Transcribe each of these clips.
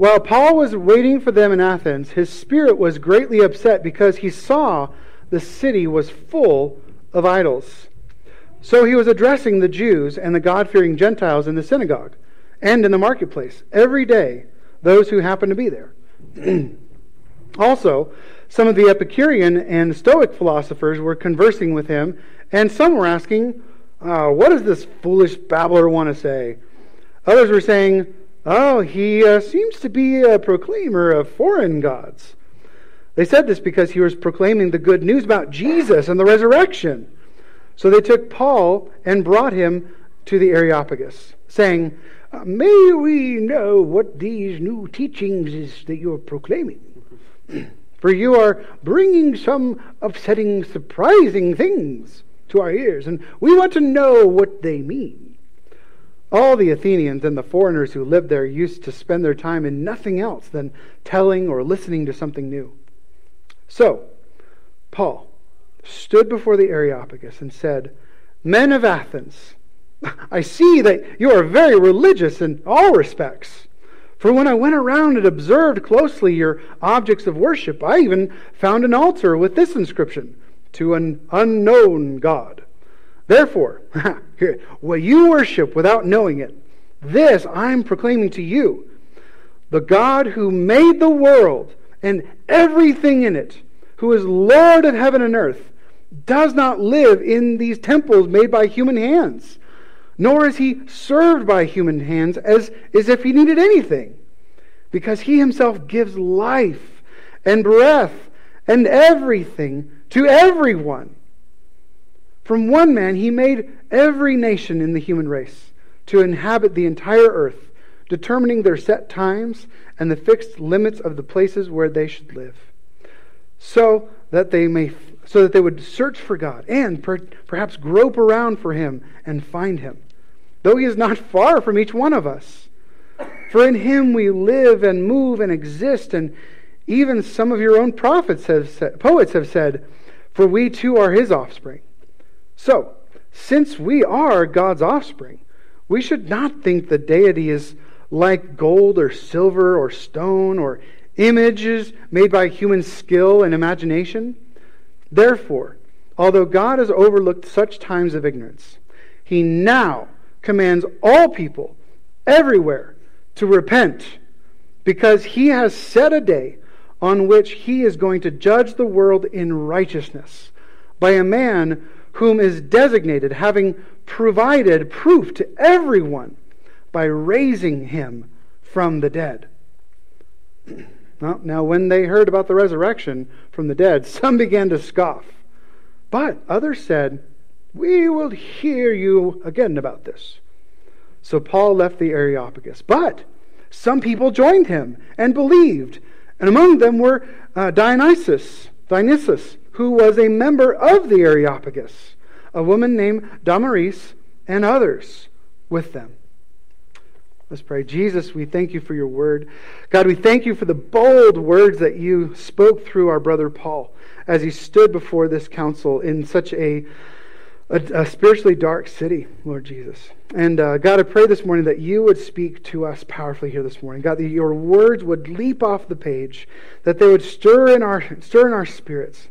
While Paul was waiting for them in Athens, his spirit was greatly upset because he saw the city was full of idols. So he was addressing the Jews and the God fearing Gentiles in the synagogue and in the marketplace every day, those who happened to be there. also, some of the Epicurean and Stoic philosophers were conversing with him, and some were asking, uh, What does this foolish babbler want to say? Others were saying, Oh, he uh, seems to be a proclaimer of foreign gods. They said this because he was proclaiming the good news about Jesus and the resurrection. So they took Paul and brought him to the Areopagus, saying, uh, May we know what these new teachings is that you're proclaiming? For you are bringing some upsetting, surprising things to our ears, and we want to know what they mean. All the Athenians and the foreigners who lived there used to spend their time in nothing else than telling or listening to something new. So, Paul stood before the Areopagus and said, Men of Athens, I see that you are very religious in all respects. For when I went around and observed closely your objects of worship, I even found an altar with this inscription To an unknown God. Therefore, what you worship without knowing it, this I'm proclaiming to you. The God who made the world and everything in it, who is Lord of heaven and earth, does not live in these temples made by human hands, nor is he served by human hands as, as if he needed anything, because he himself gives life and breath and everything to everyone. From one man, he made every nation in the human race to inhabit the entire earth, determining their set times and the fixed limits of the places where they should live, so that they may so that they would search for God and per, perhaps grope around for him and find him, though he is not far from each one of us. For in him we live and move and exist, and even some of your own prophets have poets have said, for we too are his offspring. So, since we are God's offspring, we should not think the deity is like gold or silver or stone or images made by human skill and imagination. Therefore, although God has overlooked such times of ignorance, he now commands all people everywhere to repent because he has set a day on which he is going to judge the world in righteousness by a man whom is designated, having provided proof to everyone by raising him from the dead. now, when they heard about the resurrection from the dead, some began to scoff. But others said, We will hear you again about this. So Paul left the Areopagus. But some people joined him and believed, and among them were uh, Dionysius, Dionysius, who was a member of the Areopagus, a woman named Damaris, and others with them. Let's pray. Jesus, we thank you for your word. God, we thank you for the bold words that you spoke through our brother Paul as he stood before this council in such a, a, a spiritually dark city, Lord Jesus. And uh, God, I pray this morning that you would speak to us powerfully here this morning. God, that your words would leap off the page, that they would stir in our, stir in our spirits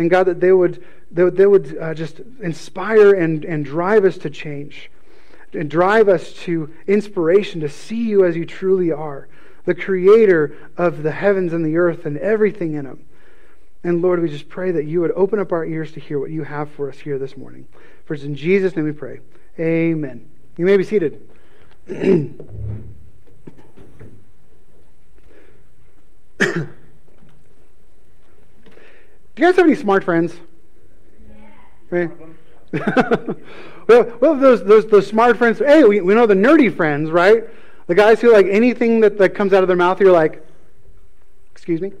and God, that they would, they would, they would uh, just inspire and, and drive us to change, and drive us to inspiration to see you as you truly are, the creator of the heavens and the earth and everything in them. And Lord, we just pray that you would open up our ears to hear what you have for us here this morning. First, in Jesus' name we pray. Amen. You may be seated. You guys have any smart friends? Yeah. Right? well, well, those, those, those smart friends. Hey, we, we know the nerdy friends, right? The guys who like anything that, that comes out of their mouth, you're like, excuse me?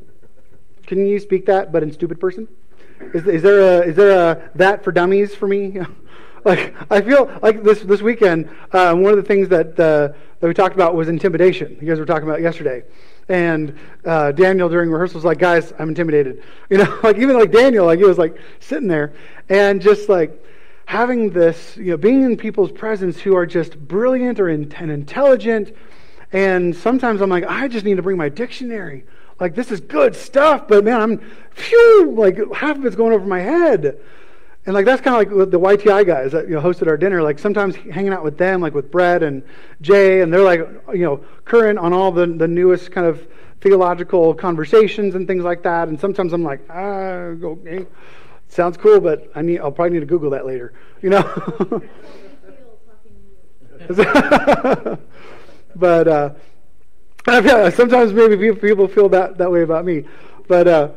Can you speak that, but in stupid person? Is, is there a is there a that for dummies for me? like I feel like this this weekend, uh, one of the things that uh, that we talked about was intimidation. You guys were talking about yesterday, and uh, Daniel during rehearsals like, "Guys, I'm intimidated." You know, like even like Daniel, like he was like sitting there and just like having this, you know, being in people's presence who are just brilliant or in, and intelligent, And sometimes I'm like, I just need to bring my dictionary. Like, this is good stuff, but man, I'm, phew, like half of it's going over my head. And like that's kind of like the YTI guys that you know hosted our dinner. Like sometimes hanging out with them, like with Brett and Jay, and they're like you know current on all the the newest kind of theological conversations and things like that. And sometimes I'm like, ah, okay, sounds cool, but I need I'll probably need to Google that later. You know. but uh, sometimes maybe people feel that that way about me, but. Uh,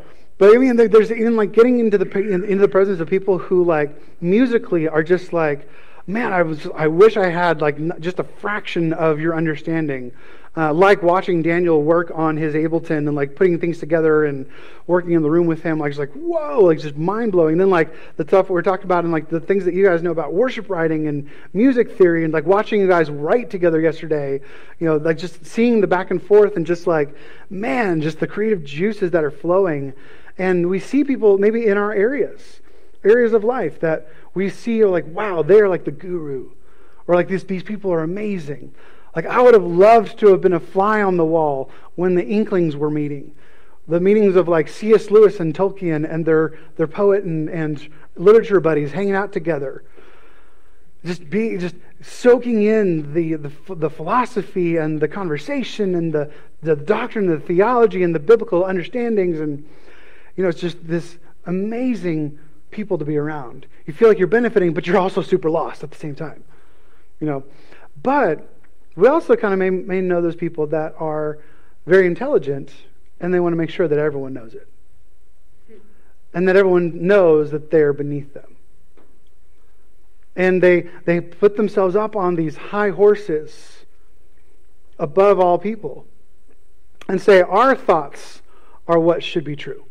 but I mean, there's even like getting into the into the presence of people who like musically are just like, man, I was I wish I had like just a fraction of your understanding. Uh, like watching Daniel work on his Ableton and like putting things together and working in the room with him, like just like whoa, like just mind blowing. Then like the stuff we're talking about and like the things that you guys know about worship writing and music theory and like watching you guys write together yesterday, you know, like just seeing the back and forth and just like man, just the creative juices that are flowing. And we see people maybe in our areas, areas of life that we see are like, wow, they're like the guru. Or like these, these people are amazing. Like I would have loved to have been a fly on the wall when the Inklings were meeting. The meetings of like C.S. Lewis and Tolkien and their, their poet and, and literature buddies hanging out together. Just be just soaking in the, the, the philosophy and the conversation and the, the doctrine, the theology and the biblical understandings and you know, it's just this amazing people to be around. You feel like you're benefiting, but you're also super lost at the same time. You know, but we also kind of may, may know those people that are very intelligent and they want to make sure that everyone knows it. And that everyone knows that they're beneath them. And they, they put themselves up on these high horses above all people and say, Our thoughts are what should be true.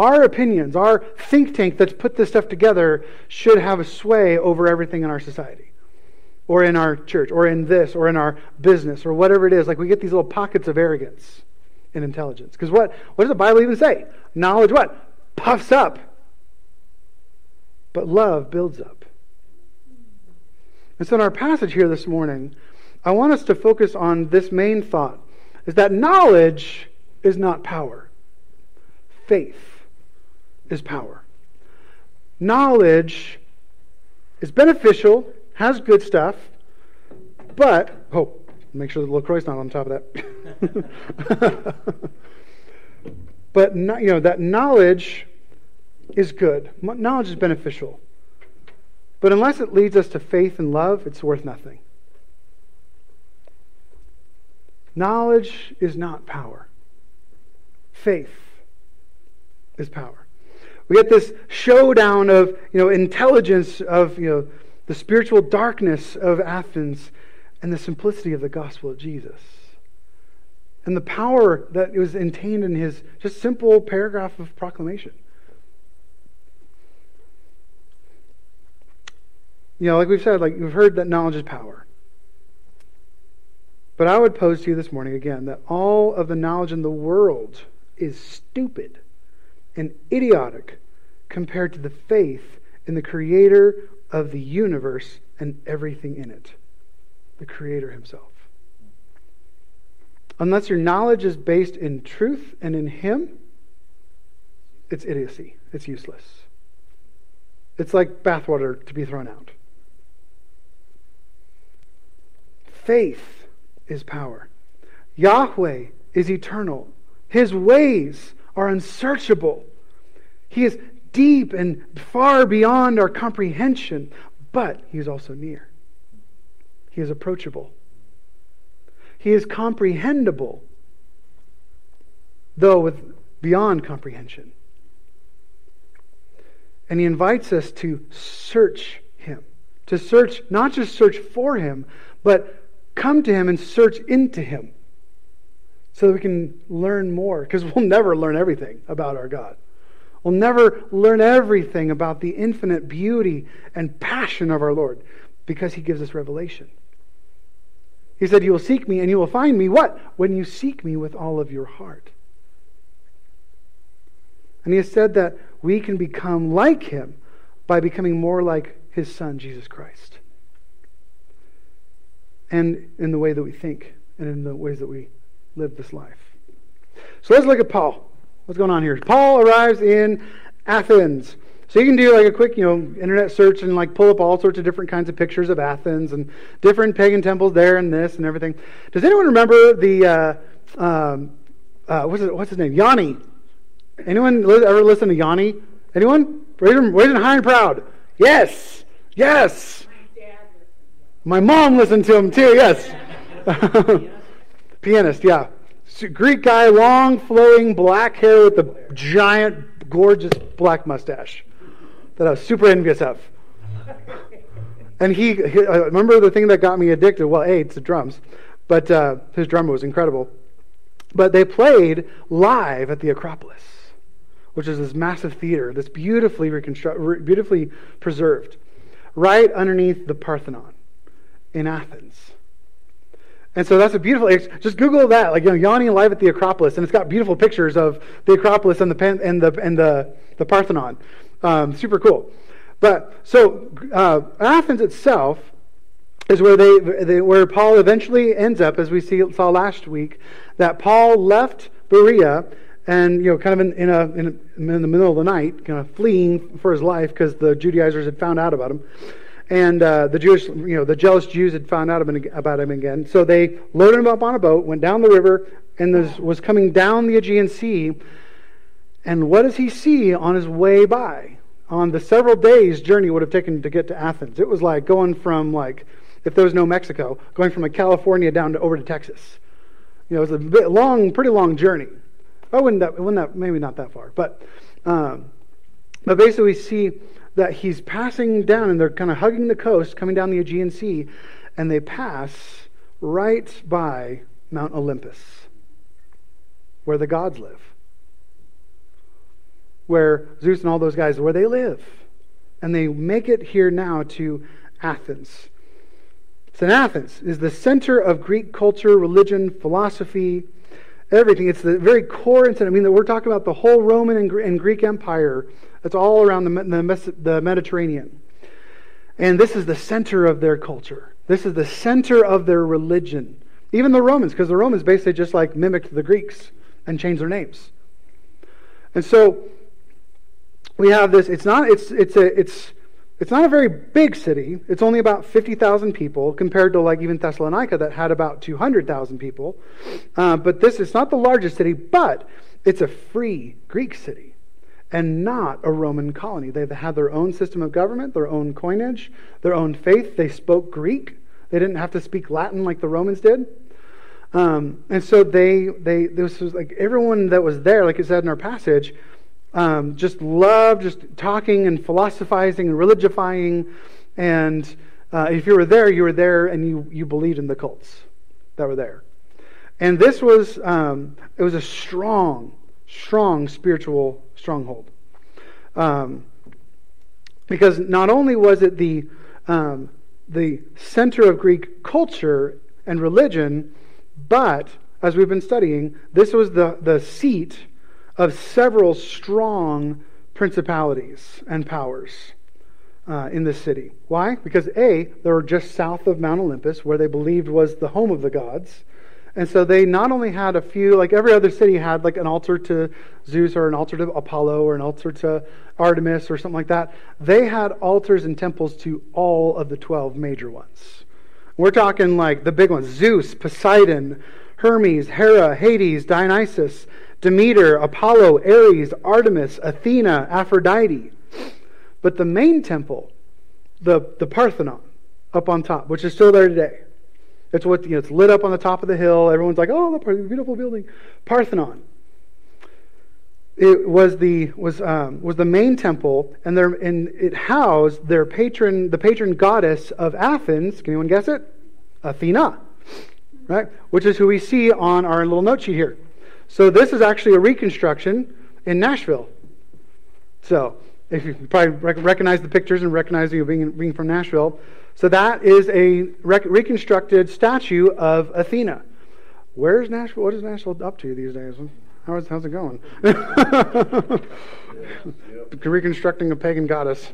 Our opinions, our think tank that's put this stuff together should have a sway over everything in our society or in our church or in this or in our business or whatever it is. Like we get these little pockets of arrogance and intelligence. Because what, what does the Bible even say? Knowledge what? Puffs up. But love builds up. And so in our passage here this morning, I want us to focus on this main thought is that knowledge is not power. Faith is power. Knowledge is beneficial, has good stuff, but, oh, make sure the LaCroix's not on top of that. but, you know, that knowledge is good. Knowledge is beneficial. But unless it leads us to faith and love, it's worth nothing. Knowledge is not power. Faith is power. We get this showdown of you know, intelligence, of you know, the spiritual darkness of Athens, and the simplicity of the gospel of Jesus. And the power that was contained in his just simple paragraph of proclamation. You know, like we've said, like we've heard that knowledge is power. But I would pose to you this morning again that all of the knowledge in the world is stupid and idiotic compared to the faith in the creator of the universe and everything in it, the creator himself. Unless your knowledge is based in truth and in him, it's idiocy. It's useless. It's like bathwater to be thrown out. Faith is power. Yahweh is eternal. His ways are unsearchable. He is deep and far beyond our comprehension, but He is also near. He is approachable. He is comprehensible, though with beyond comprehension. And He invites us to search Him, to search, not just search for Him, but come to Him and search into Him so that we can learn more, because we'll never learn everything about our God. We'll never learn everything about the infinite beauty and passion of our Lord because he gives us revelation. He said, You will seek me and you will find me. What? When you seek me with all of your heart. And he has said that we can become like him by becoming more like his son, Jesus Christ. And in the way that we think and in the ways that we live this life. So let's look at Paul. What's going on here? Paul arrives in Athens. So you can do like a quick, you know, internet search and like pull up all sorts of different kinds of pictures of Athens and different pagan temples there and this and everything. Does anyone remember the uh, um, uh, what's, it, what's his name? Yanni. Anyone ever listen to Yanni? Anyone? Raise him, raise him high and proud. Yes, yes. My mom listened to him too. Yes. Pianist, yeah. Greek guy, long flowing black hair with a giant, gorgeous black mustache that I was super envious of. And he, he uh, remember the thing that got me addicted? Well, A, it's the drums, but uh, his drummer was incredible. But they played live at the Acropolis, which is this massive theater that's beautifully reconstructed, beautifully preserved, right underneath the Parthenon in Athens. And so that's a beautiful. Just Google that, like you know, Yanni live at the Acropolis, and it's got beautiful pictures of the Acropolis and the and the and the, the Parthenon. Um, super cool. But so uh, Athens itself is where they, they, where Paul eventually ends up, as we see, saw last week. That Paul left Berea and you know, kind of in, in, a, in, a, in the middle of the night, kind of fleeing for his life because the Judaizers had found out about him, and uh, the Jewish, you know, the jealous Jews had found out about him again. So they loaded him up on a boat, went down the river, and was coming down the Aegean Sea and what does he see on his way by? On the several days journey would have taken to get to Athens. It was like going from like, if there was no Mexico, going from like California down to over to Texas. You know, it was a bit long, pretty long journey. Oh, wouldn't that, wouldn't that maybe not that far, but um, but basically we see that he's passing down, and they're kind of hugging the coast, coming down the Aegean Sea, and they pass right by Mount Olympus, where the gods live where Zeus and all those guys, where they live. And they make it here now to Athens. So Athens is the center of Greek culture, religion, philosophy, everything. It's the very core I mean, that we're talking about the whole Roman and, Greek Empire. That's all around the, the Mediterranean. And this is the center of their culture. This is the center of their religion. Even the Romans, because the Romans basically just like mimicked the Greeks and changed their names. And so we have this. It's not. It's it's a it's it's not a very big city. It's only about fifty thousand people compared to like even Thessalonica that had about two hundred thousand people. Uh, but this is not the largest city, but it's a free Greek city and not a Roman colony. They had their own system of government, their own coinage, their own faith. They spoke Greek. They didn't have to speak Latin like the Romans did. Um, and so they, they, this was like everyone that was there, like it said in our passage, um, just love just talking and philosophizing and religifying. And uh, if you were there, you were there and you, you believed in the cults that were there. And this was, um, it was a strong, strong spiritual stronghold. Um, because not only was it the, um, the center of Greek culture and religion, but as we've been studying, this was the, the seat of several strong principalities and powers uh, in the city. Why? Because A, they were just south of Mount Olympus, where they believed was the home of the gods. And so they not only had a few, like every other city had like an altar to Zeus or an altar to Apollo or an altar to Artemis or something like that. They had altars and temples to all of the 12 major ones. We're talking like the big ones Zeus, Poseidon, Hermes, Hera, Hades, Dionysus, Demeter, Apollo, Ares, Artemis, Athena, Aphrodite. But the main temple, the, the Parthenon, up on top, which is still there today. It's what you know, it's lit up on the top of the hill. Everyone's like, "Oh, the beautiful building, Parthenon." It was the was um, was the main temple, and there and it housed their patron, the patron goddess of Athens. Can anyone guess it? Athena, right? Which is who we see on our little note sheet here. So this is actually a reconstruction in Nashville. So if you probably recognize the pictures and recognize you being, being from Nashville. So that is a rec- reconstructed statue of Athena. Where's Nashville? What is Nashville up to these days? How is, how's it going? Reconstructing a pagan goddess.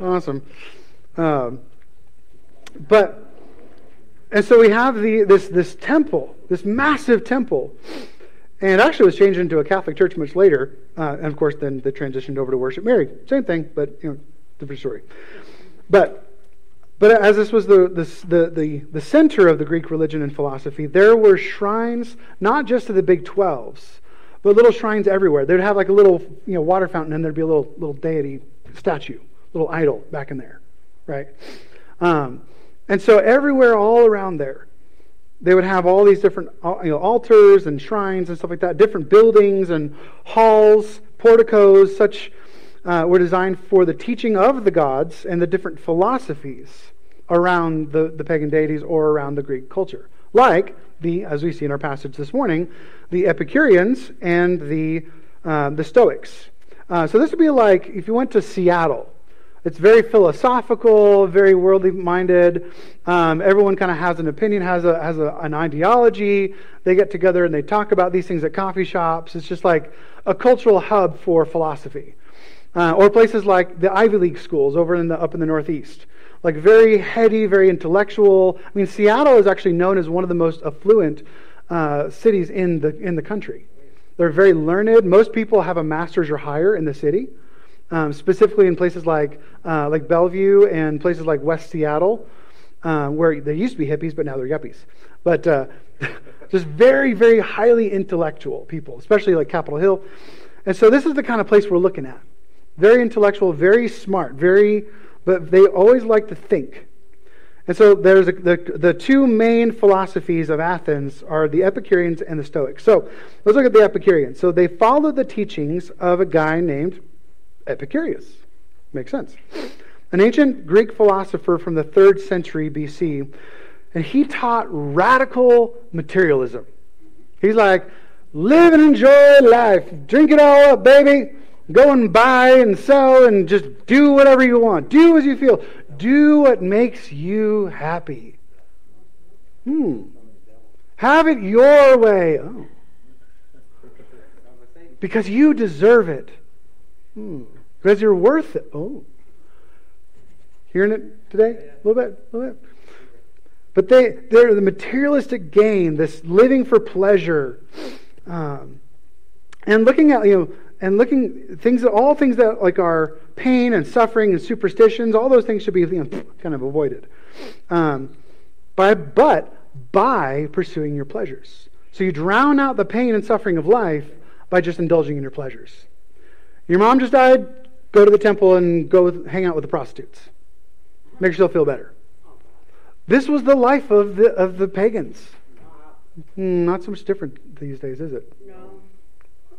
Awesome. Um, but and so we have the, this, this temple, this massive temple. And actually was changed into a Catholic church much later. Uh, and of course, then they transitioned over to worship Mary. Same thing, but you know, different story. But but as this was the, the, the, the, center of the Greek religion and philosophy, there were shrines not just to the big 12s, but little shrines everywhere. They'd have like a little you know, water fountain, and there'd be a little, little deity statue, little idol back in there, right? Um, and so everywhere, all around there, they would have all these different you know, altars and shrines and stuff like that, different buildings and halls, porticos, such uh, were designed for the teaching of the gods and the different philosophies around the, the pagan deities or around the Greek culture. Like the, as we see in our passage this morning, the Epicureans and the, uh, the Stoics. Uh, so this would be like if you went to Seattle. It's very philosophical, very worldly minded. Um, everyone kind of has an opinion, has, a, has a, an ideology. They get together and they talk about these things at coffee shops. It's just like a cultural hub for philosophy. Uh, or places like the Ivy League schools over in the, up in the Northeast. Like very heady, very intellectual. I mean, Seattle is actually known as one of the most affluent uh, cities in the, in the country. They're very learned. Most people have a master's or higher in the city, um, specifically in places like, uh, like Bellevue and places like West Seattle, uh, where there used to be hippies, but now they're yuppies. But uh, just very, very highly intellectual people, especially like Capitol Hill. And so this is the kind of place we're looking at. Very intellectual, very smart, very, but they always like to think. And so there's a, the, the two main philosophies of Athens are the Epicureans and the Stoics. So let's look at the Epicureans. So they followed the teachings of a guy named Epicurus. Makes sense. An ancient Greek philosopher from the third century BC, and he taught radical materialism. He's like, live and enjoy life, drink it all up, baby. Go and buy and sell and just do whatever you want. Do as you feel. Do what makes you happy. Hmm. Have it your way. Oh. Because you deserve it. Hmm. Because you're worth it. Oh. Hearing it today? A little bit? A little bit? But they, they're the materialistic gain, this living for pleasure. Um, and looking at, you know, and looking things all things that like are pain and suffering and superstitions all those things should be you know, kind of avoided um, by, but by pursuing your pleasures so you drown out the pain and suffering of life by just indulging in your pleasures your mom just died go to the temple and go hang out with the prostitutes. Make yourself feel better. This was the life of the, of the pagans. Hmm, not so much different these days is it? No.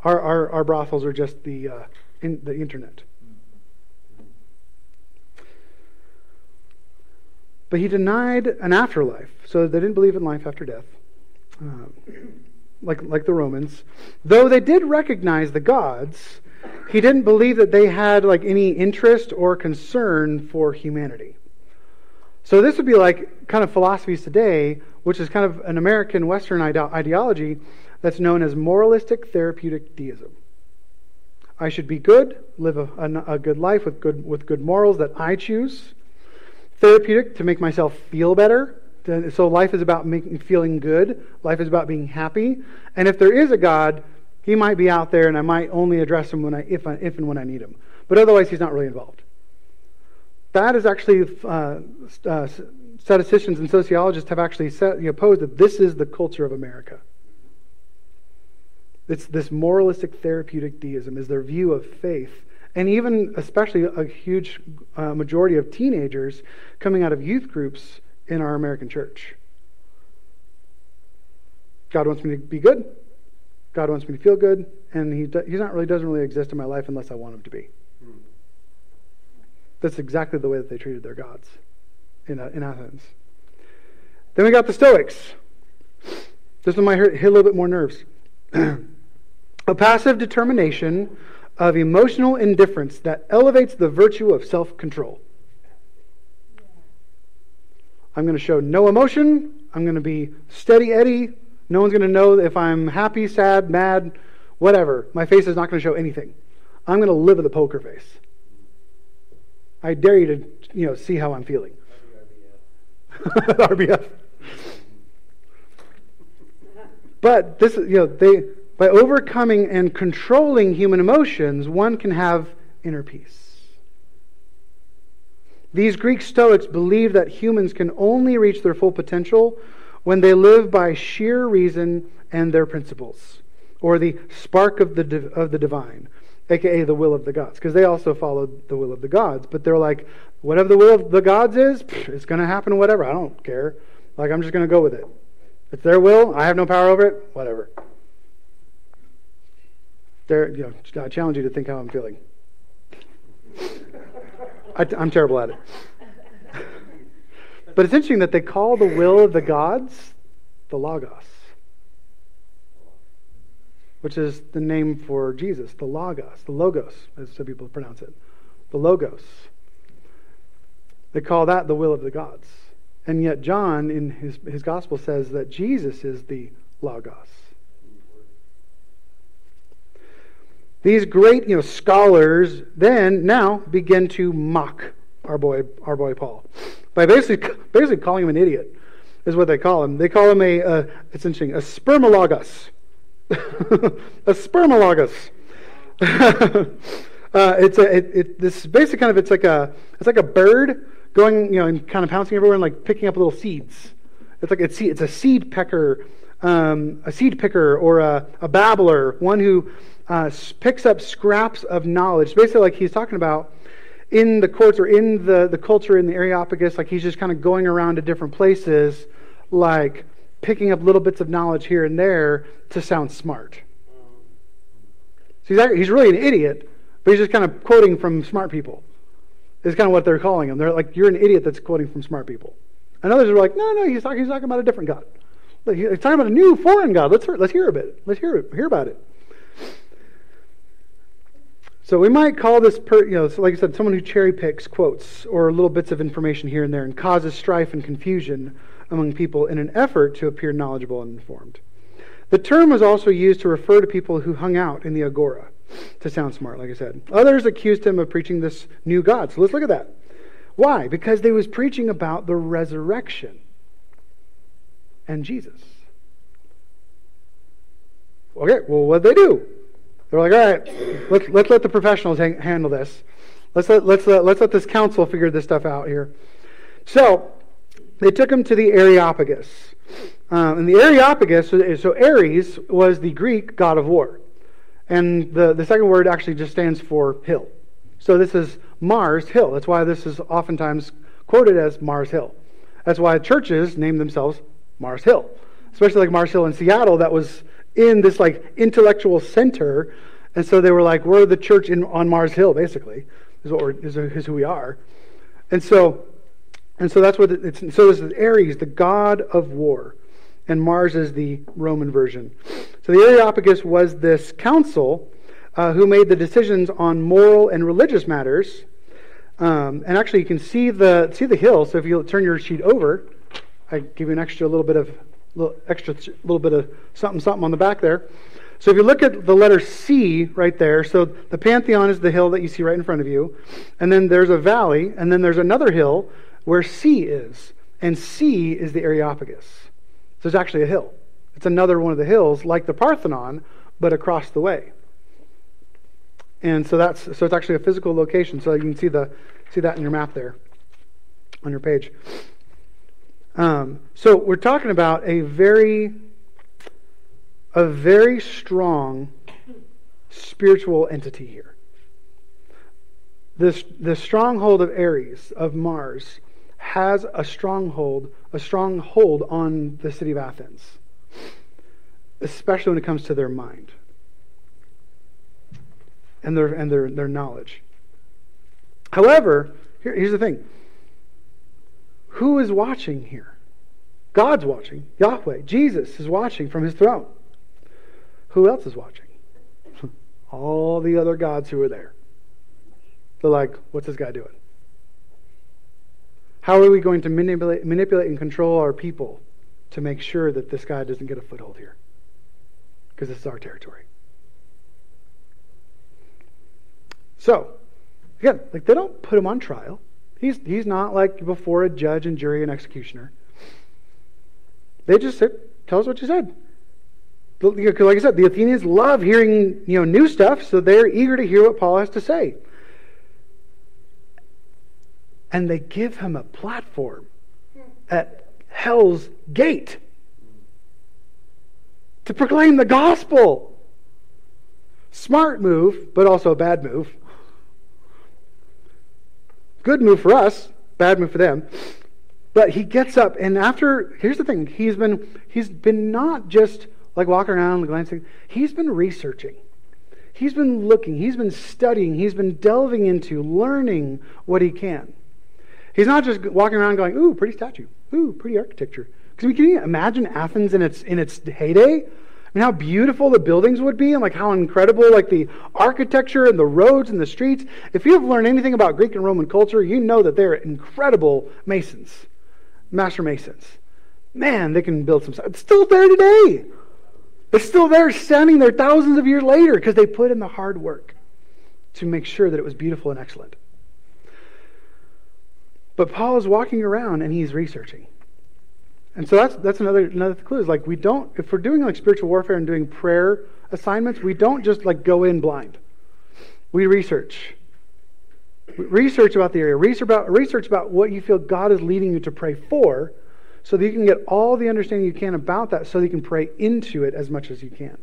Our, our, our brothels are just the, uh, in, the internet. But he denied an afterlife, so they didn't believe in life after death, uh, like, like the Romans. Though they did recognize the gods, he didn't believe that they had like any interest or concern for humanity. So this would be like kind of philosophies today, which is kind of an American Western ide- ideology that's known as moralistic therapeutic deism. I should be good, live a, a, a, good life with good, with good morals that I choose. Therapeutic, to make myself feel better. So life is about making, feeling good. Life is about being happy. And if there is a God, he might be out there and I might only address him when I, if, I, if and when I need him. But otherwise, he's not really involved. That is actually, uh, uh, statisticians and sociologists have actually set, you know, posed that this is the culture of America. It's this moralistic therapeutic deism is their view of faith. And even, especially, a huge uh, majority of teenagers coming out of youth groups in our American church. God wants me to be good. God wants me to feel good. And he, do, he's not really, doesn't really exist in my life unless I want him to be. That's exactly the way that they treated their gods in, uh, in Athens. Then we got the Stoics. This one might hurt, hit a little bit more nerves. a passive determination of emotional indifference that elevates the virtue of self control. I'm going to show no emotion. I'm going to be steady Eddie. No one's going to know if I'm happy, sad, mad, whatever. My face is not going to show anything. I'm going to live with a poker face. I dare you to, you know, see how I'm feeling. RBF. But this, you know, they by overcoming and controlling human emotions, one can have inner peace. These Greek Stoics believed that humans can only reach their full potential when they live by sheer reason and their principles, or the spark of the, of the divine, aka the will of the gods, because they also followed the will of the gods. But they're like, whatever the will of the gods is, it's going to happen, whatever. I don't care. Like, I'm just going to go with it. It's their will. I have no power over it. Whatever. There, you know, I challenge you to think how I'm feeling. I, am terrible at it. But it's interesting that they call the will of the gods the Logos, which is the name for Jesus, the Logos, the Logos, as some people pronounce it. The Logos. They call that the will of the gods. And yet, John, in his, his gospel, says that Jesus is the Logos. These great you know, scholars then now begin to mock our boy, our boy Paul by basically, basically calling him an idiot, is what they call him. They call him a, a it's interesting, a spermologus. a spermologus. uh, it's a, it, it, this basically kind of, it's like a, it's like a bird going, you know, and kind of pouncing everywhere and like picking up little seeds. It's like it's, it's a seed pecker, um, a seed picker or a, a babbler, one who uh, picks up scraps of knowledge. Basically, like he's talking about in the courts or in the, the culture in the Areopagus, like he's just kind of going around to different places, like picking up little bits of knowledge here and there to sound smart. So he's, he's really an idiot, but he's just kind of quoting from smart people. Is kind of what they're calling him. They're like, you're an idiot that's quoting from smart people. And others are like, no, no, he's talking, he's talking about a different God. He's talking about a new foreign God. Let's hear, let's hear a bit. Let's hear, hear about it. So we might call this, per, you know, like I said, someone who cherry picks quotes or little bits of information here and there and causes strife and confusion among people in an effort to appear knowledgeable and informed. The term was also used to refer to people who hung out in the agora, to sound smart, like I said. Others accused him of preaching this new God. So let's look at that. Why? Because they was preaching about the resurrection and Jesus. Okay, well, what did they do? They're like, all right, let's, let's let the professionals hang, handle this. Let's let, let's, let, let's let this council figure this stuff out here. So they took him to the Areopagus. Um, and the Areopagus, so Ares was the Greek god of war. And the, the second word actually just stands for hill. So this is Mars Hill. That's why this is oftentimes quoted as Mars Hill. That's why churches name themselves Mars Hill. Especially like Mars Hill in Seattle, that was in this like intellectual center. And so they were like, we're the church in, on Mars Hill, basically, is, what we're, is, is who we are. And so, and so that's what it's, so this is Ares, the god of war. And Mars is the Roman version. So the Areopagus was this council uh, who made the decisions on moral and religious matters. Um, and actually, you can see the see the hill. So if you turn your sheet over, I give you an extra little bit of little extra little bit of something something on the back there. So if you look at the letter C right there, so the Pantheon is the hill that you see right in front of you, and then there's a valley, and then there's another hill where C is, and C is the Areopagus. So it's actually a hill. It's another one of the hills, like the Parthenon, but across the way. And so that's so it's actually a physical location. So you can see the see that in your map there on your page. Um, so we're talking about a very, a very strong spiritual entity here. This the stronghold of Ares of Mars has a stronghold, a strong hold on the city of Athens, especially when it comes to their mind and their and their, their knowledge. However, here, here's the thing who is watching here? God's watching. Yahweh, Jesus is watching from his throne. Who else is watching? All the other gods who are there. They're like, what's this guy doing? How are we going to manipulate, manipulate and control our people to make sure that this guy doesn't get a foothold here? Because this is our territory. So, again, like they don't put him on trial. He's, he's not like before a judge and jury and executioner. They just said, Tell us what you said. like I said, the Athenians love hearing you know new stuff, so they're eager to hear what Paul has to say. And they give him a platform at hell's gate to proclaim the gospel. Smart move, but also a bad move. Good move for us, bad move for them. But he gets up, and after, here's the thing he's been, he's been not just like walking around, glancing, he's been researching. He's been looking, he's been studying, he's been delving into learning what he can. He's not just walking around going, ooh, pretty statue, ooh, pretty architecture. Because we can you imagine Athens in its, in its heyday. I mean, how beautiful the buildings would be and like how incredible like the architecture and the roads and the streets. If you have learned anything about Greek and Roman culture, you know that they're incredible masons, master masons. Man, they can build some stuff. It's still there today. It's still there, standing there thousands of years later because they put in the hard work to make sure that it was beautiful and excellent. But Paul is walking around and he's researching. And so that's that's another another clue is like we don't if we're doing like spiritual warfare and doing prayer assignments, we don't just like go in blind. We research. Research about the area. Research about research about what you feel God is leading you to pray for, so that you can get all the understanding you can about that, so that you can pray into it as much as you can.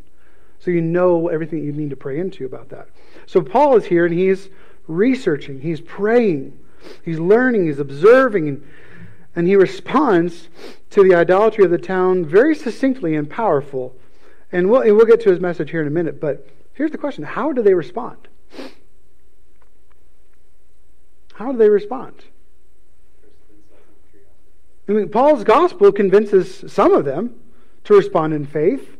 So you know everything you need to pray into about that. So Paul is here and he's researching, he's praying, he's learning, he's observing, and and he responds to the idolatry of the town very succinctly and powerful. And we'll, and we'll get to his message here in a minute, but here's the question How do they respond? How do they respond? I mean, Paul's gospel convinces some of them to respond in faith.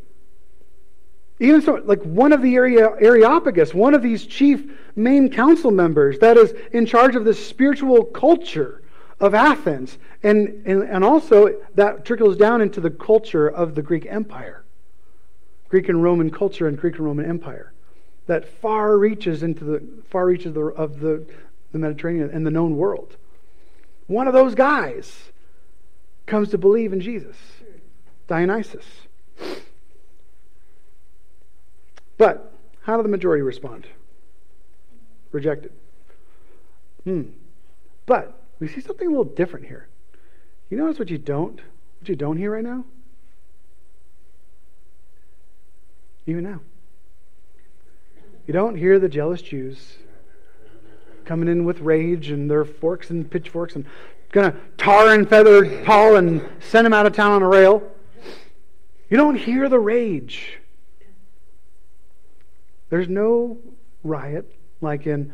Even so, like one of the Areopagus, one of these chief main council members that is in charge of the spiritual culture of Athens. And, and, and also, that trickles down into the culture of the Greek Empire. Greek and Roman culture and Greek and Roman Empire. That far reaches into the far reaches of the, of the, the Mediterranean and the known world. One of those guys comes to believe in Jesus, Dionysus. But how do the majority respond? Rejected. Hmm. But we see something a little different here. You notice what you don't? What you don't hear right now? Even now. You don't hear the jealous Jews coming in with rage and their forks and pitchforks and going to tar and feather Paul and send him out of town on a rail. You don't hear the rage. There's no riot like in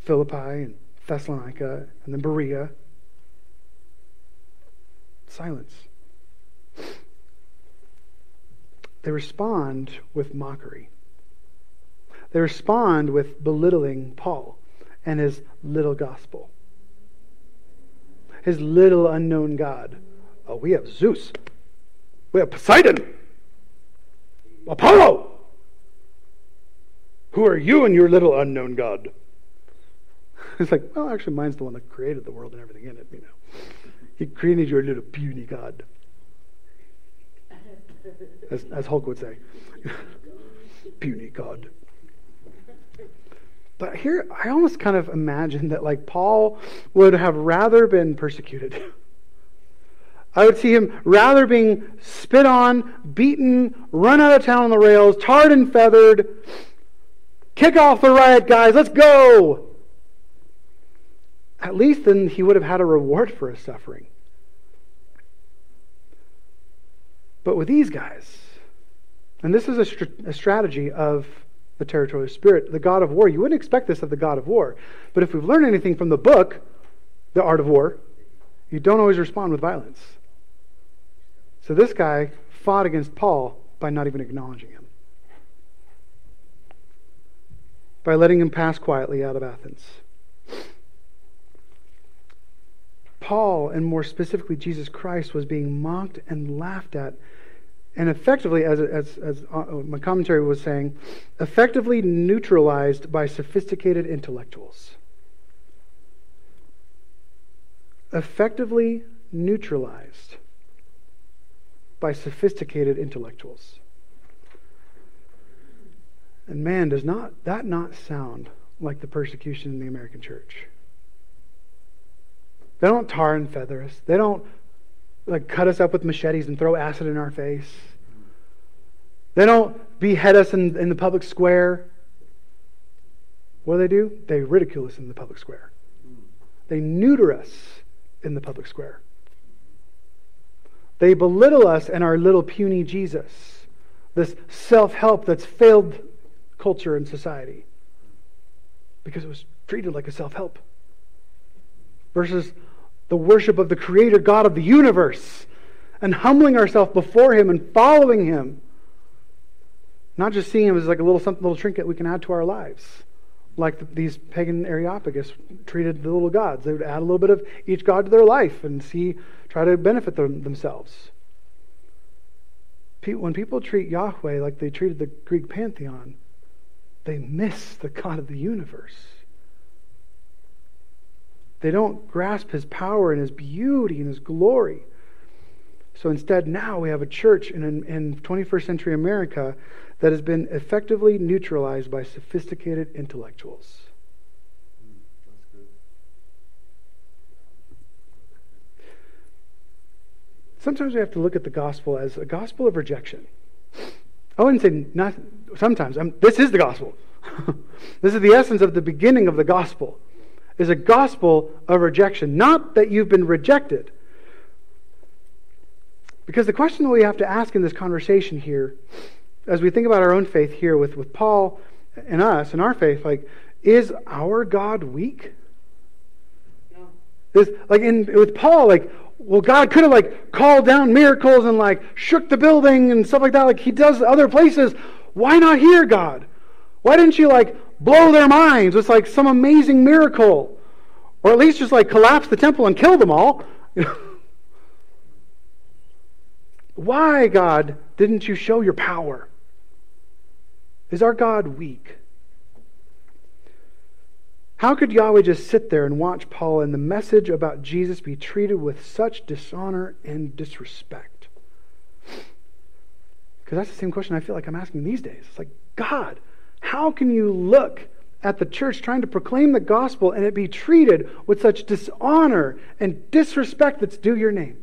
Philippi and Thessalonica, and then Berea. Silence. They respond with mockery. They respond with belittling Paul and his little gospel, his little unknown God. Oh, we have Zeus. We have Poseidon. Apollo. Who are you and your little unknown God? It's like, well, actually, mine's the one that created the world and everything in it, you know. He created your little puny God. As, as Hulk would say. puny God. But here, I almost kind of imagine that, like, Paul would have rather been persecuted. I would see him rather being spit on, beaten, run out of town on the rails, tarred and feathered. Kick off the riot, guys, let's go! At least then he would have had a reward for his suffering. But with these guys, and this is a, str- a, strategy of the territorial spirit, the God of war. You wouldn't expect this of the God of war. But if we've learned anything from the book, The Art of War, you don't always respond with violence. So this guy fought against Paul by not even acknowledging him, by letting him pass quietly out of Athens. Paul, and more specifically Jesus Christ, was being mocked and laughed at, and effectively, as, as, as uh, my commentary was saying, effectively neutralized by sophisticated intellectuals. Effectively neutralized by sophisticated intellectuals. And man, does not that not sound like the persecution in the American church? They don't tar and feather us. They don't like cut us up with machetes and throw acid in our face. They don't behead us in, in the public square. What do they do? They ridicule us in the public square. They neuter us in the public square. They belittle us and our little puny Jesus, this self help that's failed culture and society, because it was treated like a self help. Versus the worship of the Creator God of the universe and humbling ourselves before Him and following Him. Not just seeing Him as like a little something, little trinket we can add to our lives like the, these pagan Areopagus treated the little gods. They would add a little bit of each god to their life and see, try to benefit them, themselves. When people treat Yahweh like they treated the Greek pantheon, they miss the God of the universe. They don't grasp his power and his beauty and his glory. So instead, now we have a church in, in 21st century America that has been effectively neutralized by sophisticated intellectuals. Sometimes we have to look at the gospel as a gospel of rejection. I wouldn't say not sometimes. I'm, this is the gospel. this is the essence of the beginning of the gospel. Is a gospel of rejection, not that you've been rejected. Because the question that we have to ask in this conversation here as we think about our own faith here with, with Paul and us and our faith, like, is our God weak? No. Is like in with Paul, like, well, God could have like called down miracles and like shook the building and stuff like that, like he does other places. Why not here, God? Why didn't you like blow their minds with like some amazing miracle? Or at least just like collapse the temple and kill them all. Why, God, didn't you show your power? Is our God weak? How could Yahweh just sit there and watch Paul and the message about Jesus be treated with such dishonor and disrespect? Because that's the same question I feel like I'm asking these days. It's like, God, how can you look at the church trying to proclaim the gospel and it be treated with such dishonor and disrespect that's due your name?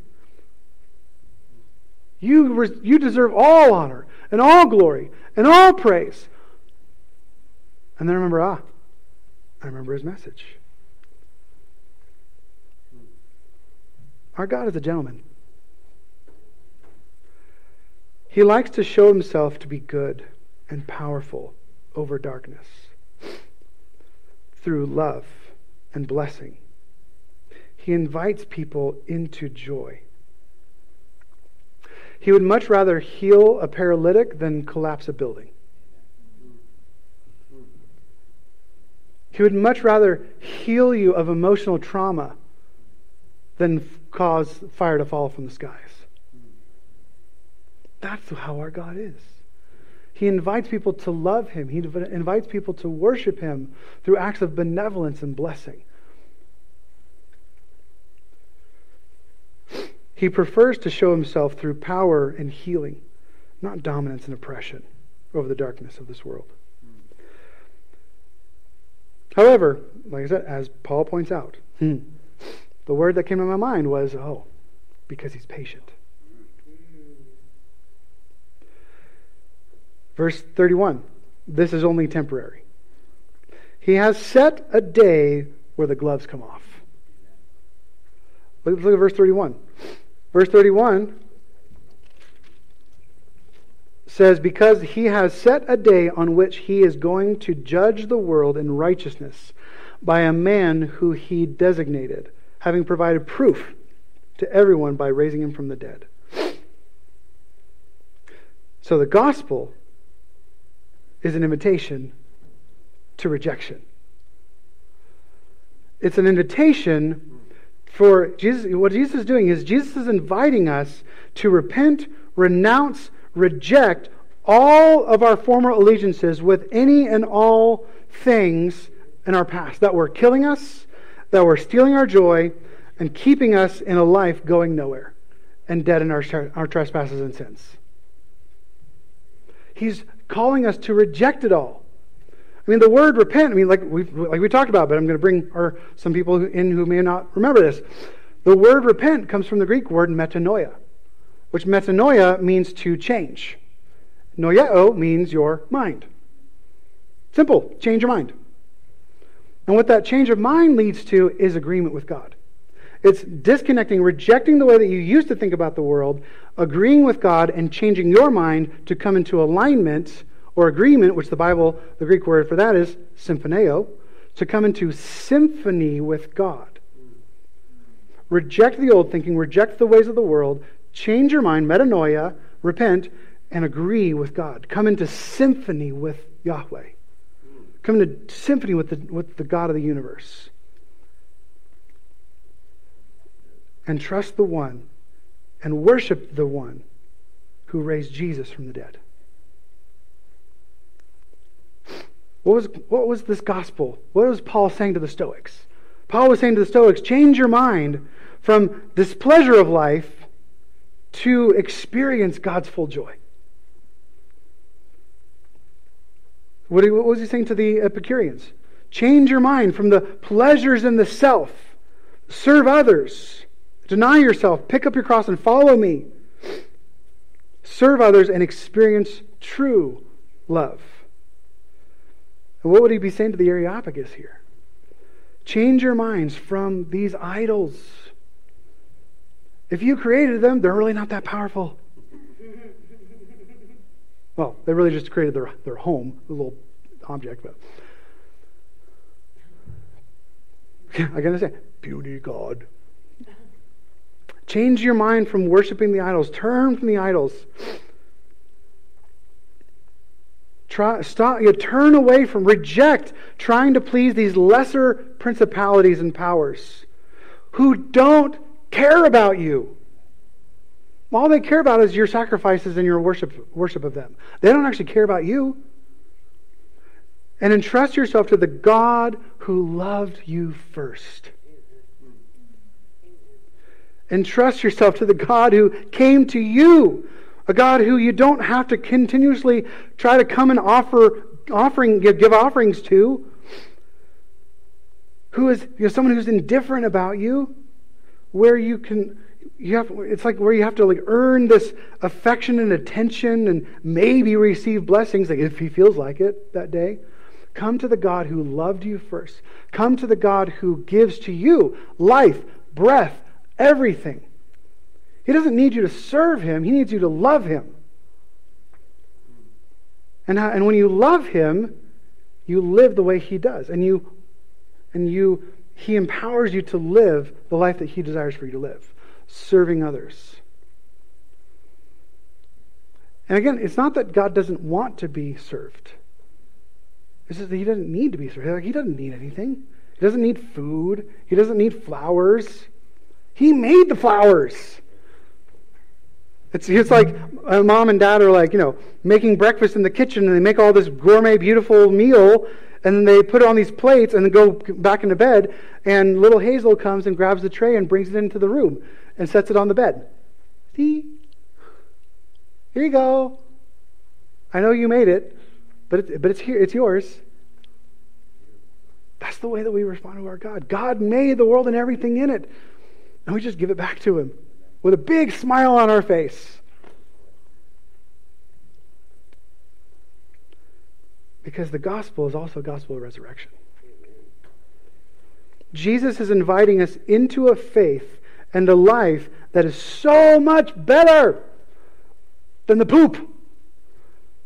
You, you deserve all honor and all glory and all praise. And then I remember, ah, I remember his message. Our God is a gentleman. He likes to show himself to be good and powerful over darkness through love and blessing. He invites people into joy. He would much rather heal a paralytic than collapse a building. He would much rather heal you of emotional trauma than cause fire to fall from the skies. That's how our God is. He invites people to love Him, He invites people to worship Him through acts of benevolence and blessing. He prefers to show himself through power and healing, not dominance and oppression over the darkness of this world. However, like I said, as Paul points out, hmm, the word that came to my mind was, oh, because he's patient. Verse 31 this is only temporary. He has set a day where the gloves come off. Look, look at verse 31. Verse 31 says, Because he has set a day on which he is going to judge the world in righteousness by a man who he designated, having provided proof to everyone by raising him from the dead. So the gospel is an invitation to rejection. It's an invitation for Jesus, what Jesus is doing is Jesus is inviting us to repent, renounce, reject all of our former allegiances with any and all things in our past that were killing us, that were stealing our joy, and keeping us in a life going nowhere and dead in our, our trespasses and sins. He's calling us to reject it all I mean, the word repent, I mean, like, we like we talked about, but I'm going to bring our, some people in who may not remember this. The word repent comes from the Greek word metanoia, which metanoia means to change. Noeo means your mind. Simple, change your mind. And what that change of mind leads to is agreement with God. It's disconnecting, rejecting the way that you used to think about the world, agreeing with God, and changing your mind to come into alignment or agreement, which the Bible, the Greek word for that is symphoneo, to come into symphony with God. Reject the old thinking, reject the ways of the world, change your mind, metanoia, repent, and agree with God. Come into symphony with Yahweh. Come into symphony with the, with the God of the universe. And trust the one and worship the one who raised Jesus from the dead. What was, what was this gospel? What was Paul saying to the Stoics? Paul was saying to the Stoics, change your mind from displeasure of life to experience God's full joy. What was he saying to the Epicureans? Change your mind from the pleasures in the self. Serve others. Deny yourself. Pick up your cross and follow me. Serve others and experience true love. And what would he be saying to the Areopagus here? Change your minds from these idols. If you created them, they're really not that powerful. Well, they really just created their, their home, a little object, but. I gotta say, beauty God. Change your mind from worshiping the idols. Turn from the idols. Try, stop, you turn away from, reject trying to please these lesser principalities and powers who don't care about you. All they care about is your sacrifices and your worship, worship of them. They don't actually care about you. And entrust yourself to the God who loved you first. Entrust yourself to the God who came to you, a God who you don't have to continuously try to come and offer offering give, give offerings to, who is you know, someone who's indifferent about you, where you can you have it's like where you have to like earn this affection and attention and maybe receive blessings like if he feels like it that day. Come to the god who loved you first. Come to the god who gives to you life breath everything he doesn't need you to serve him he needs you to love him and, and when you love him you live the way he does and you and you he empowers you to live the life that he desires for you to live serving others. And again, it's not that God doesn't want to be served. It's just that He doesn't need to be served. He doesn't need anything. He doesn't need food. He doesn't need flowers. He made the flowers. It's, it's like mom and dad are like, you know, making breakfast in the kitchen and they make all this gourmet, beautiful meal and they put it on these plates and then go back into bed and little Hazel comes and grabs the tray and brings it into the room and sets it on the bed. See? Here you go. I know you made it, but, it, but it's here, it's yours. That's the way that we respond to our God. God made the world and everything in it. And we just give it back to Him with a big smile on our face. Because the gospel is also gospel of resurrection. Jesus is inviting us into a faith and a life that is so much better than the poop,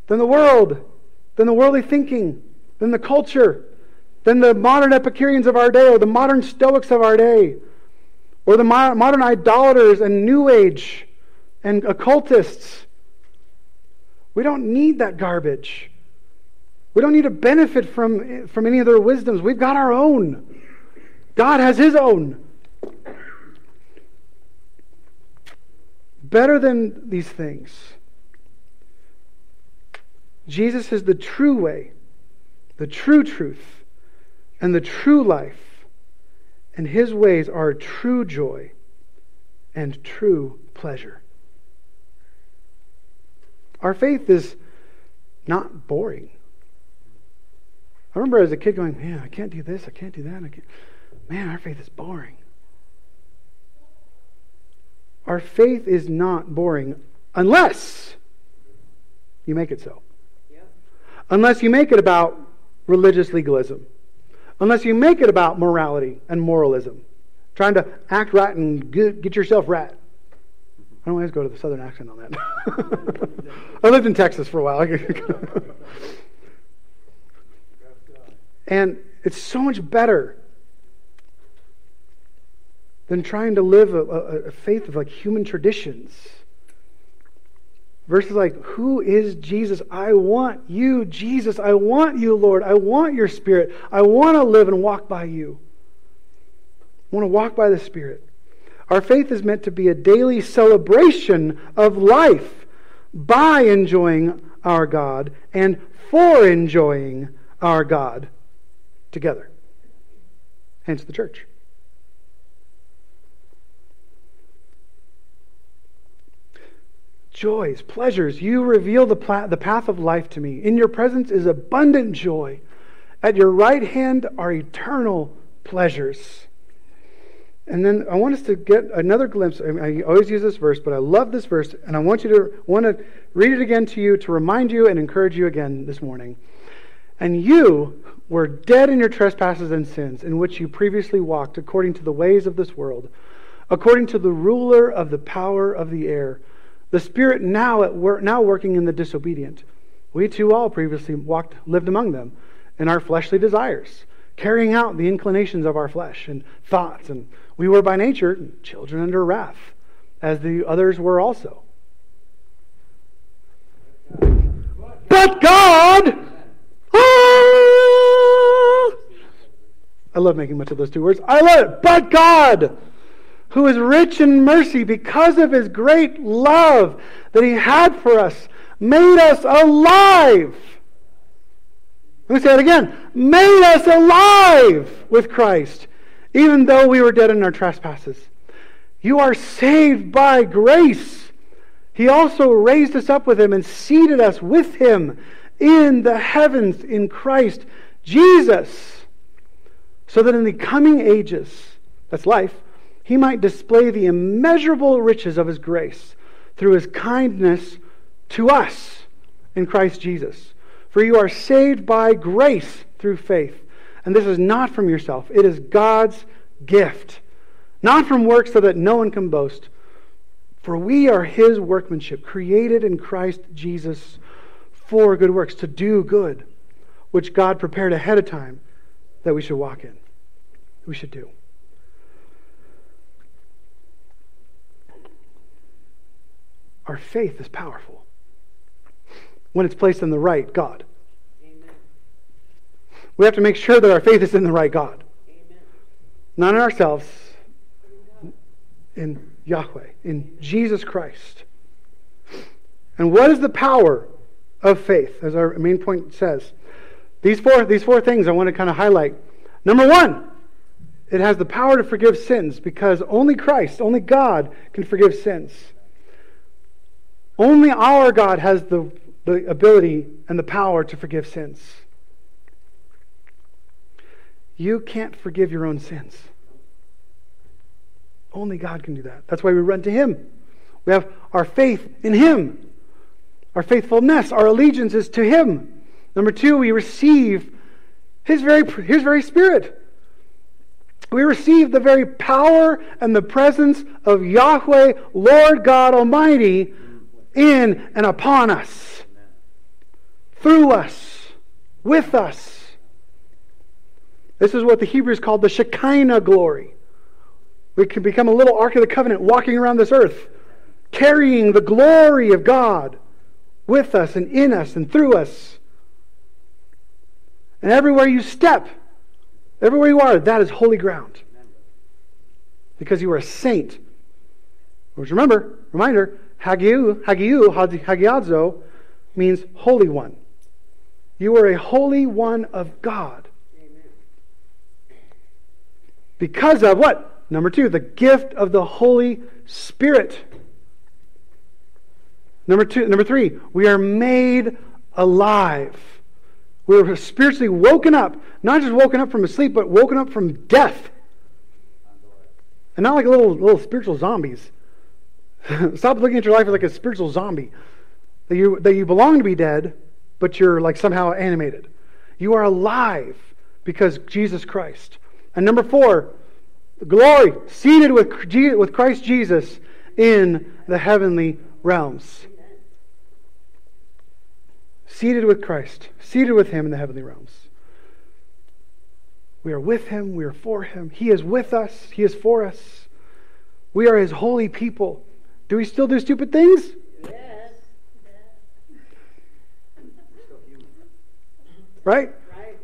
than the world, than the worldly thinking, than the culture, than the modern Epicureans of our day, or the modern Stoics of our day, or the modern idolaters and New Age and occultists. We don't need that garbage. We don't need to benefit from, from any of their wisdoms. We've got our own. God has his own. better than these things. Jesus is the true way, the true truth, and the true life. And his ways are true joy and true pleasure. Our faith is not boring. I remember as a kid going, man, I can't do this, I can't do that. I can't. Man, our faith is boring. Our faith is not boring unless you make it so. Yeah. Unless you make it about religious legalism. Unless you make it about morality and moralism. Trying to act right and get, yourself right. I don't always go to the southern accent on that. I lived in Texas for a while. and it's so much better than trying to live a, a, a faith of like human traditions. Verses like, Who is Jesus? I want you, Jesus. I want you, Lord. I want your Spirit. I want to live and walk by you. I want to walk by the Spirit. Our faith is meant to be a daily celebration of life by enjoying our God and for enjoying our God together. Hence the church. Joys, pleasures. You reveal the, pla- the path of life to me. In your presence is abundant joy. At your right hand are eternal pleasures. And then I want us to get another glimpse. I, I, always use this verse, but I love this verse, and I want you to want to read it again to you to remind you and encourage you again this morning. And you were dead in your trespasses and sins, in which you previously walked according to the ways of this world, according to the ruler of the power of the air the Spirit now at work, now working in the disobedient. We too all previously walked, lived among them in our fleshly desires, carrying out the inclinations of our flesh and thoughts. And we were by nature children under wrath, as the others were also. But God, ah, I love making much of those two words. I love it. But God who is rich in mercy because of his great love that he had for us, made us alive. Let me say it again. Made us alive with Christ, even though we were dead in our trespasses. You are saved by grace. He also raised us up with him and seated us with him in the heavens in Christ Jesus, so that in the coming ages, that's life, he might display the immeasurable riches of his grace through his kindness to us in Christ Jesus. For you are saved by grace through faith. And this is not from yourself, it is God's gift, not from works so that no one can boast. For we are his workmanship, created in Christ Jesus for good works, to do good, which God prepared ahead of time that we should walk in, we should do. Our faith is powerful when it's placed in the right God. Amen. We have to make sure that our faith is in the right God, Amen. not in ourselves, in Yahweh, in Jesus Christ. And what is the power of faith, as our main point says? These four, these four things I want to kind of highlight. Number one, it has the power to forgive sins because only Christ, only God can forgive sins. Only our God has the, the ability and the power to forgive sins. You can't forgive your own sins. Only God can do that. That's why we run to Him. We have our faith in Him. Our faithfulness, our allegiance is to Him. Number two, we receive His very, His very Spirit. We receive the very power and the presence of Yahweh, Lord God Almighty, in and upon us, through us, with us. This is what the Hebrews called the Shekinah glory. We can become a little Ark of the Covenant walking around this earth, carrying the glory of God with us and in us and through us. And everywhere you step, everywhere you are, that is holy ground. Because you are a saint. Which remember, reminder, Hagiu, Hagiu, Hagiadzo means holy one. You are a holy one of God. Because of what? Number two, the gift of the Holy Spirit. Number two, number three, we are made alive We are spiritually woken up, not just woken up from a sleep, but woken up from death. And not like little, little spiritual zombies. Stop looking at your life like a spiritual zombie. That you, that you belong to be dead, but you're like somehow animated. You are alive because Jesus Christ. And number four, glory, seated with, with Christ Jesus in the heavenly realms. Seated with Christ, seated with Him in the heavenly realms. We are with Him, we are for Him. He is with us, He is for us. We are His holy people. Do we still do stupid things? Yes. Right? Right.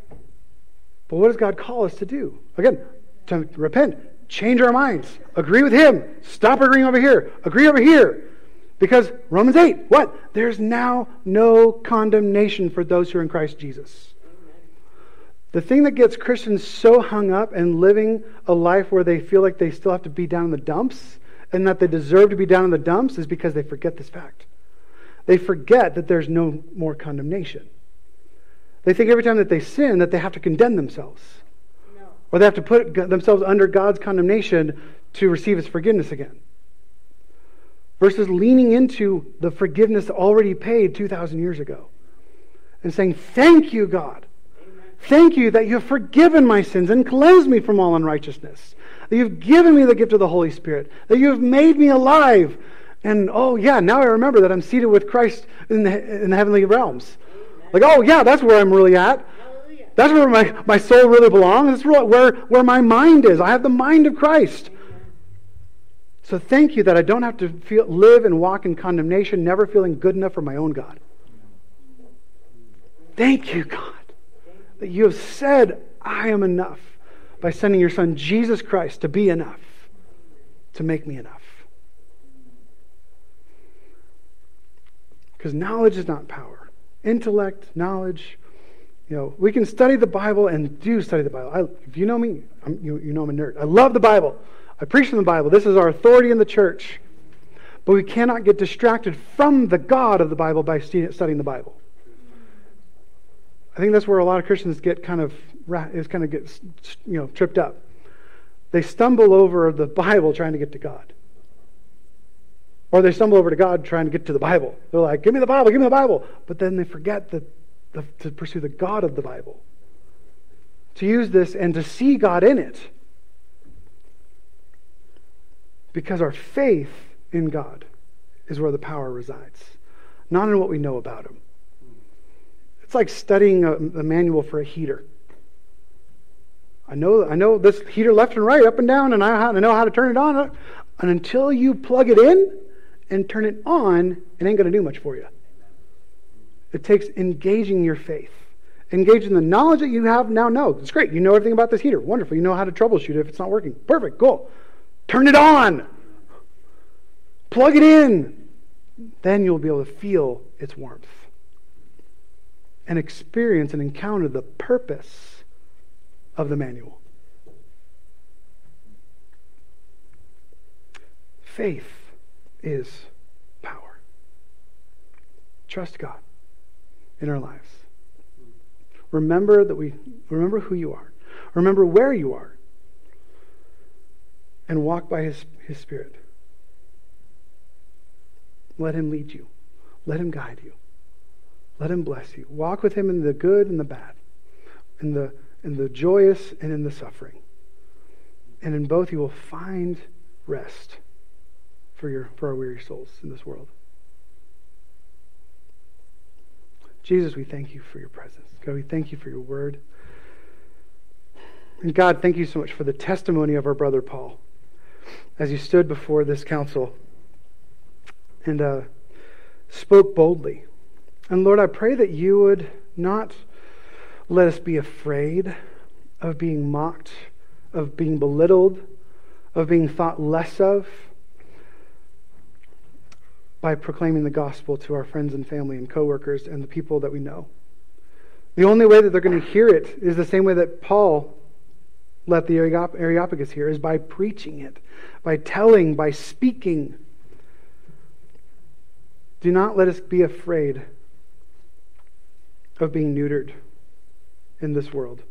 But what does God call us to do? Again, to repent, change our minds, agree with Him, stop agreeing over here, agree over here. Because Romans 8, what? There's now no condemnation for those who are in Christ Jesus. The thing that gets Christians so hung up and living a life where they feel like they still have to be down in the dumps and that they deserve to be down in the dumps is because they forget this fact. They forget that there's no more condemnation. They think every time that they sin that they have to condemn themselves. No. Or they have to put themselves under God's condemnation to receive his forgiveness again. Versus leaning into the forgiveness already paid 2,000 years ago and saying, Thank you, God. Thank you that you have forgiven my sins and cleansed me from all unrighteousness that you've given me the gift of the Holy Spirit, that you have made me alive. And oh, yeah, now I remember that I'm seated with Christ in the, in the heavenly realms. Like, oh, yeah, that's where I'm really at. That's where my, my soul really belongs. That's where, where my mind is. I have the mind of Christ. So thank you that I don't have to feel, live and walk in condemnation, never feeling good enough for my own God. Thank you, God, that you have said, I am enough by sending your son Jesus Christ to be enough, to make me enough. Because knowledge is not power. Intellect, knowledge, you know, we can study the Bible and do study the Bible. I, if you know me, you, you know I'm a nerd. I love the Bible. I preach from the Bible. This is our authority in the church. But we cannot get distracted from the God of the Bible by studying the Bible. I think that's where a lot of Christians get kind of is kind of gets you know tripped up. They stumble over the Bible trying to get to God. Or they stumble over to God trying to get to the Bible. They're like, "Give me the Bible, give me the Bible," but then they forget the, the, to pursue the God of the Bible. To use this and to see God in it. Because our faith in God is where the power resides, not in what we know about Him. It's like studying a, a manual for a heater. I know, I know this heater left and right, up and down, and I, I know how to turn it on. And until you plug it in and turn it on, it ain't going to do much for you. It takes engaging your faith. Engage in the knowledge that you have now. No, it's great. You know everything about this heater. Wonderful. You know how to troubleshoot it if it's not working. Perfect. Cool. Turn it on. Plug it in. Then you'll be able to feel its warmth and experience and encounter the purpose of the manual. Faith is power. Trust God in our lives. Remember that we remember who you are. Remember where you are. And walk by his, his spirit. Let him lead you. Let him guide you. Let him bless you. Walk with him in the good and the bad, in the, in the joyous and in the suffering. And in both you will find rest for, your, for our weary souls in this world. Jesus, we thank you for your presence. God, we thank you for your word. And God, thank you so much for the testimony of our brother Paul as he stood before this council and uh, spoke boldly and Lord, I pray that you would not let us be afraid of being mocked, of being belittled, of being thought less of by proclaiming the gospel to our friends and family and coworkers and the people that we know. The only way that they're going to hear it is the same way that Paul let the Areopagus hear, is by preaching it, by telling, by speaking. Do not let us be afraid of being neutered in this world,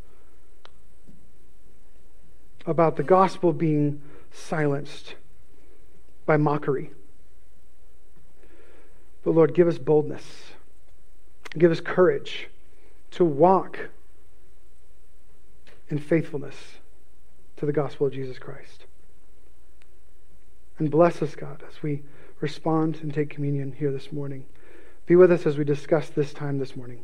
about the gospel being silenced by mockery. But Lord, give us boldness, give us courage to walk in faithfulness to the gospel of Jesus Christ. And bless us, God, as we respond and take communion here this morning. Be with us as we discuss this time this morning.